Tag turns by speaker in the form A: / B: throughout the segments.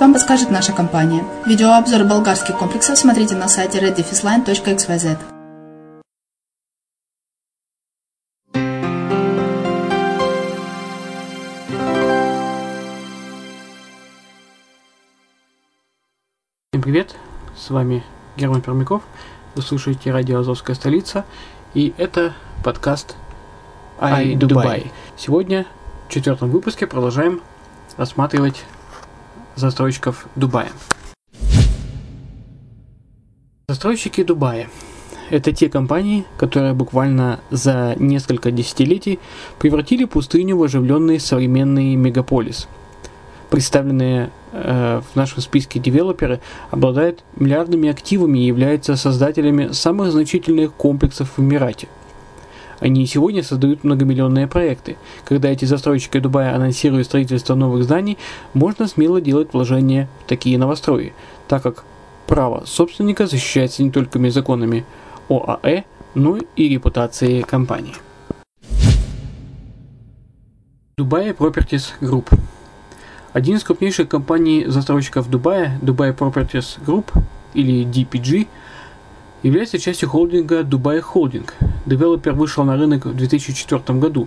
A: вам подскажет наша компания. Видеообзор болгарских комплексов смотрите на сайте reddefisline.xyz.
B: Всем привет, с вами Герман Пермяков, вы слушаете радио «Азовская столица», и это подкаст Ай Дубай. Сегодня в четвертом выпуске продолжаем рассматривать застройщиков Дубая. Застройщики Дубая – это те компании, которые буквально за несколько десятилетий превратили пустыню в оживленный современный мегаполис. Представленные э, в нашем списке девелоперы обладают миллиардными активами и являются создателями самых значительных комплексов в Эмирате. Они и сегодня создают многомиллионные проекты. Когда эти застройщики Дубая анонсируют строительство новых зданий, можно смело делать вложения в такие новострои, так как право собственника защищается не только законами ОАЭ, но и репутацией компании. Dubai Properties Group Один из крупнейших компаний-застройщиков Дубая, Dubai Properties Group, или DPG, является частью холдинга Dubai Holding. Девелопер вышел на рынок в 2004 году.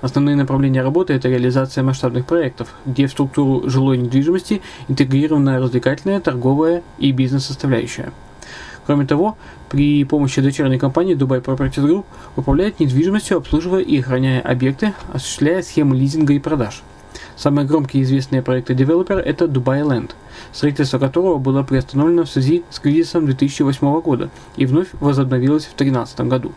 B: Основные направления работы – это реализация масштабных проектов, где в структуру жилой недвижимости интегрирована развлекательная, торговая и бизнес-составляющая. Кроме того, при помощи дочерней компании Dubai Properties Group управляет недвижимостью, обслуживая и охраняя объекты, осуществляя схемы лизинга и продаж. Самые громкие и известные проекты девелопера – это Dubai Land, строительство которого было приостановлено в связи с кризисом 2008 года и вновь возобновилось в 2013 году.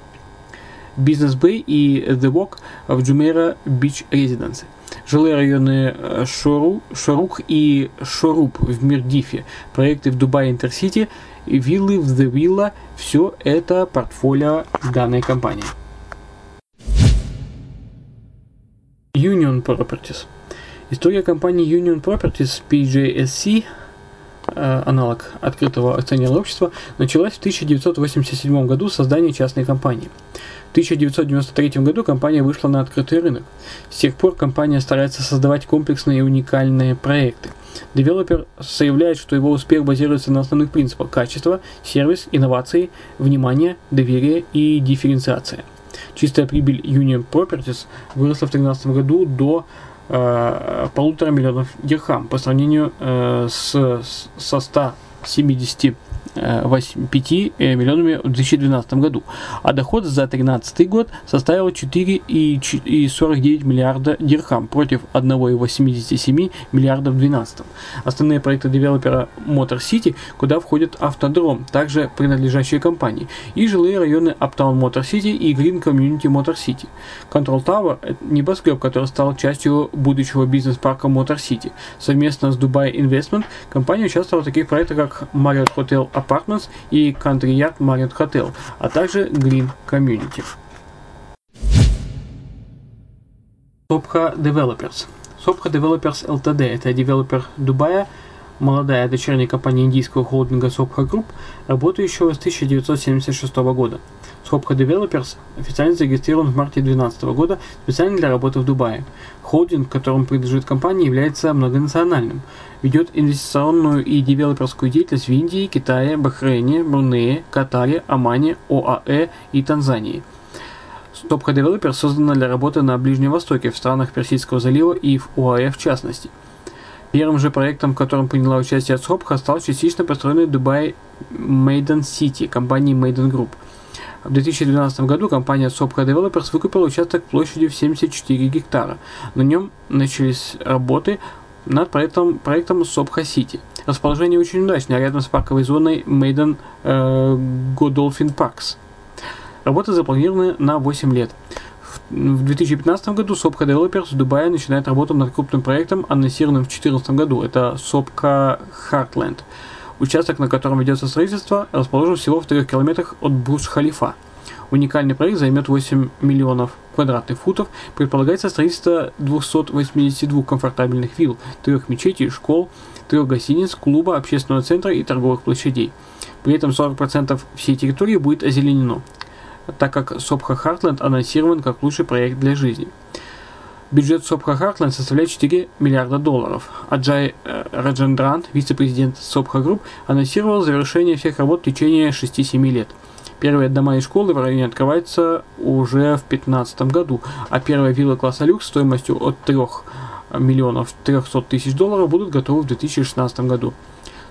B: Бизнес Bay и The Walk в Jumeirah Beach Residence. Жилые районы Шору, Шорух и Шоруп в Мирдифе, проекты в Дубае Интерсити, виллы в The Villa – все это портфолио данной компании. Union Properties – История компании Union Properties PJSC, аналог открытого акционерного общества, началась в 1987 году с создания частной компании. В 1993 году компания вышла на открытый рынок. С тех пор компания старается создавать комплексные и уникальные проекты. Девелопер заявляет, что его успех базируется на основных принципах качество, сервис, инновации, внимание, доверие и дифференциация. Чистая прибыль Union Properties выросла в 2013 году до э, полутора миллионов дирхам по сравнению э, с, со 170 5 э, миллионами в 2012 году, а доход за 2013 год составил 4,49 миллиарда дирхам против 1,87 миллиардов в 2012. Основные проекты девелопера Motor City, куда входит автодром, также принадлежащие компании, и жилые районы Uptown Motor City и Green Community Motor City. Control Tower – это небоскреб, который стал частью будущего бизнес-парка Motor City. Совместно с Dubai Investment компания участвовала в таких проектах, как Marriott Hotel Apartments и Country Yard Marriott Hotel, а также Green Community. Sopha Developers. Sopha Developers Ltd. Это девелопер Дубая, молодая дочерняя компания индийского холдинга Sopha Group, работающего с 1976 года. Sopha Developers официально зарегистрирован в марте 2012 года специально для работы в Дубае. Холдинг, которому принадлежит компания, является многонациональным. Ведет инвестиционную и девелоперскую деятельность в Индии, Китае, Бахрейне, Брунее, Катаре, Омане, ОАЭ и Танзании. Sopha Developers создана для работы на Ближнем Востоке, в странах Персидского залива и в ОАЭ в частности. Первым же проектом, в котором приняла участие Sopha, стал частично построенный Дубай Maiden City компании Maiden Group – в 2012 году компания Sopra Developers выкупила участок площадью в 74 гектара. На нем начались работы над проектом, проектом Sopra City. Расположение очень удачное, рядом с парковой зоной Maiden э, Godolphin Parks. Работы запланированы на 8 лет. В 2015 году Sopra Developers в Дубае начинает работу над крупным проектом, анонсированным в 2014 году. Это Sopra Heartland. Участок, на котором ведется строительство, расположен всего в 3 километрах от Бурдж-Халифа. Уникальный проект займет 8 миллионов квадратных футов. Предполагается строительство 282 комфортабельных вилл, трех мечетей, школ, трех гостиниц, клуба, общественного центра и торговых площадей. При этом 40% всей территории будет озеленено, так как Сопха Хартленд анонсирован как лучший проект для жизни. Бюджет Sobha Hartland составляет 4 миллиарда долларов. Аджай э, Раджендран, вице-президент Sobha Group, анонсировал завершение всех работ в течение 6-7 лет. Первые дома и школы в районе открываются уже в 2015 году, а первые виллы класса люкс стоимостью от 3 миллионов 300 тысяч долларов будут готовы в 2016 году.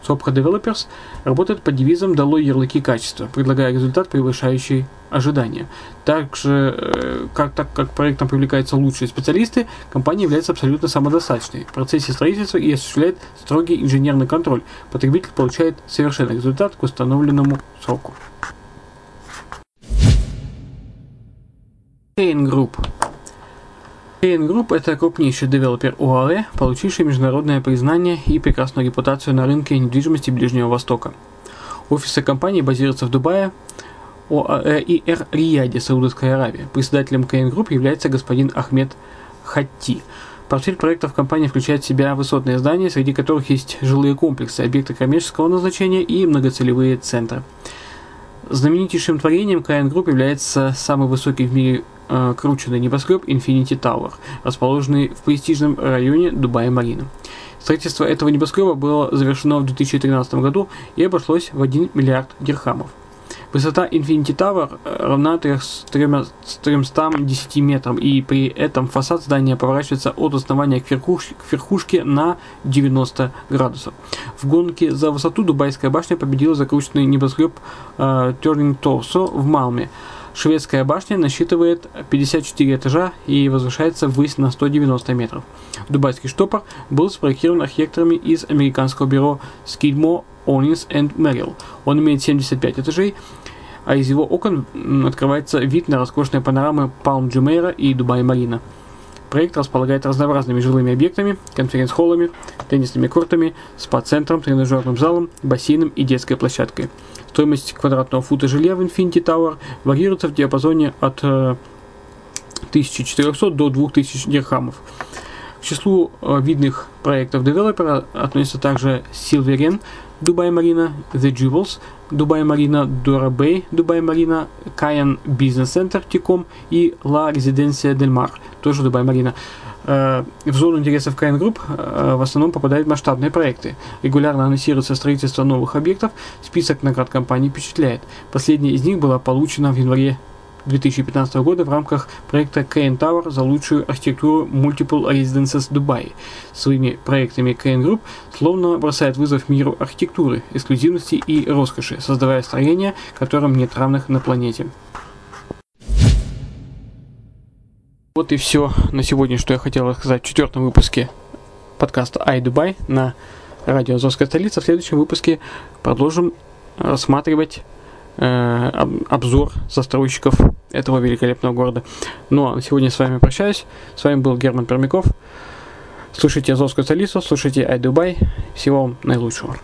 B: Sobha Developers работает под девизом «Долой ярлыки качества», предлагая результат, превышающий ожидания. Также, э, как, так как проектом привлекаются лучшие специалисты, компания является абсолютно самодостаточной в процессе строительства и осуществляет строгий инженерный контроль. Потребитель получает совершенный результат к установленному сроку. Kane Group KN Group – это крупнейший девелопер ОАЭ, получивший международное признание и прекрасную репутацию на рынке недвижимости Ближнего Востока. Офисы компании базируются в Дубае, ОАЭ и Эр-Рияде, Саудовская Аравия. Председателем Cayan Group является господин Ахмед Хатти. Портфель проектов компании включает в себя высотные здания, среди которых есть жилые комплексы, объекты коммерческого назначения и многоцелевые центры. Знаменитейшим творением Cayan Group является самый высокий в мире э, крученный небоскреб Infinity Tower, расположенный в престижном районе Дубая-Марина. Строительство этого небоскреба было завершено в 2013 году и обошлось в 1 миллиард дирхамов. Высота Infinity Tower э, равна 310 метрам, и при этом фасад здания поворачивается от основания к верхушке, к верхушке на 90 градусов. В гонке за высоту Дубайская башня победила закрученный небоскреб э, Turning Torso в Малме. Шведская башня насчитывает 54 этажа и возвышается ввысь на 190 метров. Дубайский штопор был спроектирован архитекторами из американского бюро Skidmore, Owens and Merrill. Он имеет 75 этажей а из его окон открывается вид на роскошные панорамы Палм Джумейра и Дубай Марина. Проект располагает разнообразными жилыми объектами, конференц-холлами, теннисными кортами, спа-центром, тренажерным залом, бассейном и детской площадкой. Стоимость квадратного фута жилья в Infinity Tower варьируется в диапазоне от 1400 э, до 2000 дирхамов. К числу э, видных проектов девелопера относятся также Silverene, Дубай Марина, The Jewels, Дубай Марина, Dorra Bay, Дубай Марина, Cayan Business Center, TECOM и La Residencia Del Mar, тоже Дубай Марина. Э, в зону интересов Cayan Group э, в основном попадают масштабные проекты. Регулярно анонсируется строительство новых объектов, список наград компании впечатляет. Последняя из них была получена в январе 2015 года в рамках проекта KN Tower за лучшую архитектуру Multiple Residences Dubai. Своими проектами KN Group словно бросает вызов миру архитектуры, эксклюзивности и роскоши, создавая строения, которым нет равных на планете. Вот и все на сегодня, что я хотел рассказать в четвертом выпуске подкаста iDubai на радио Азовская столица. В следующем выпуске продолжим рассматривать обзор застройщиков этого великолепного города. Ну а на сегодня с вами прощаюсь. С вами был Герман Пермяков. Слушайте Азовскую столицу, слушайте Айдубай. Всего вам наилучшего.